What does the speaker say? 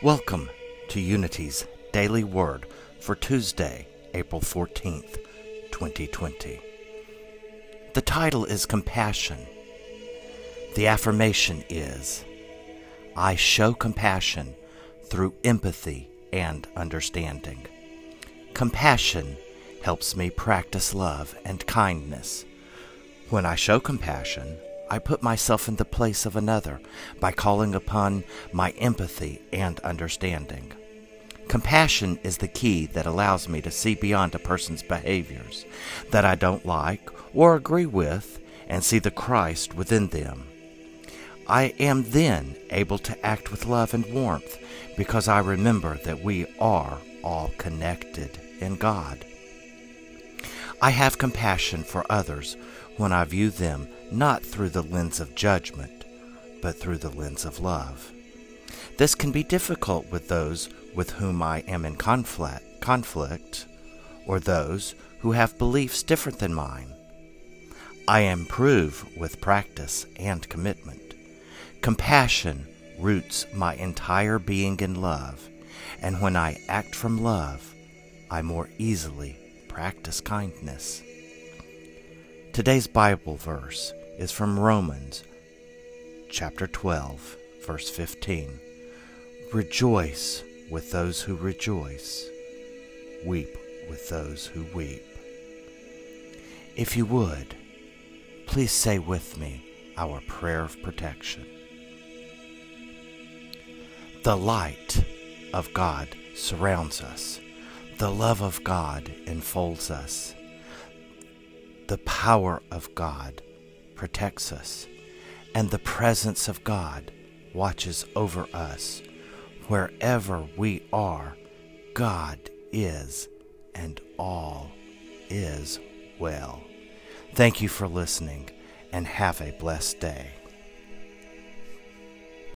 Welcome to Unity's Daily Word for Tuesday, April 14th, 2020. The title is Compassion. The affirmation is I show compassion through empathy and understanding. Compassion helps me practice love and kindness. When I show compassion, I put myself in the place of another by calling upon my empathy and understanding. Compassion is the key that allows me to see beyond a person's behaviors that I don't like or agree with and see the Christ within them. I am then able to act with love and warmth because I remember that we are all connected in God. I have compassion for others when I view them not through the lens of judgment, but through the lens of love. This can be difficult with those with whom I am in conflict, conflict or those who have beliefs different than mine. I improve with practice and commitment. Compassion roots my entire being in love, and when I act from love, I more easily practice kindness. Today's Bible verse is from Romans chapter 12, verse 15. Rejoice with those who rejoice, weep with those who weep. If you would, please say with me our prayer of protection. The light of God surrounds us. The love of God enfolds us. The power of God protects us. And the presence of God watches over us. Wherever we are, God is, and all is well. Thank you for listening, and have a blessed day.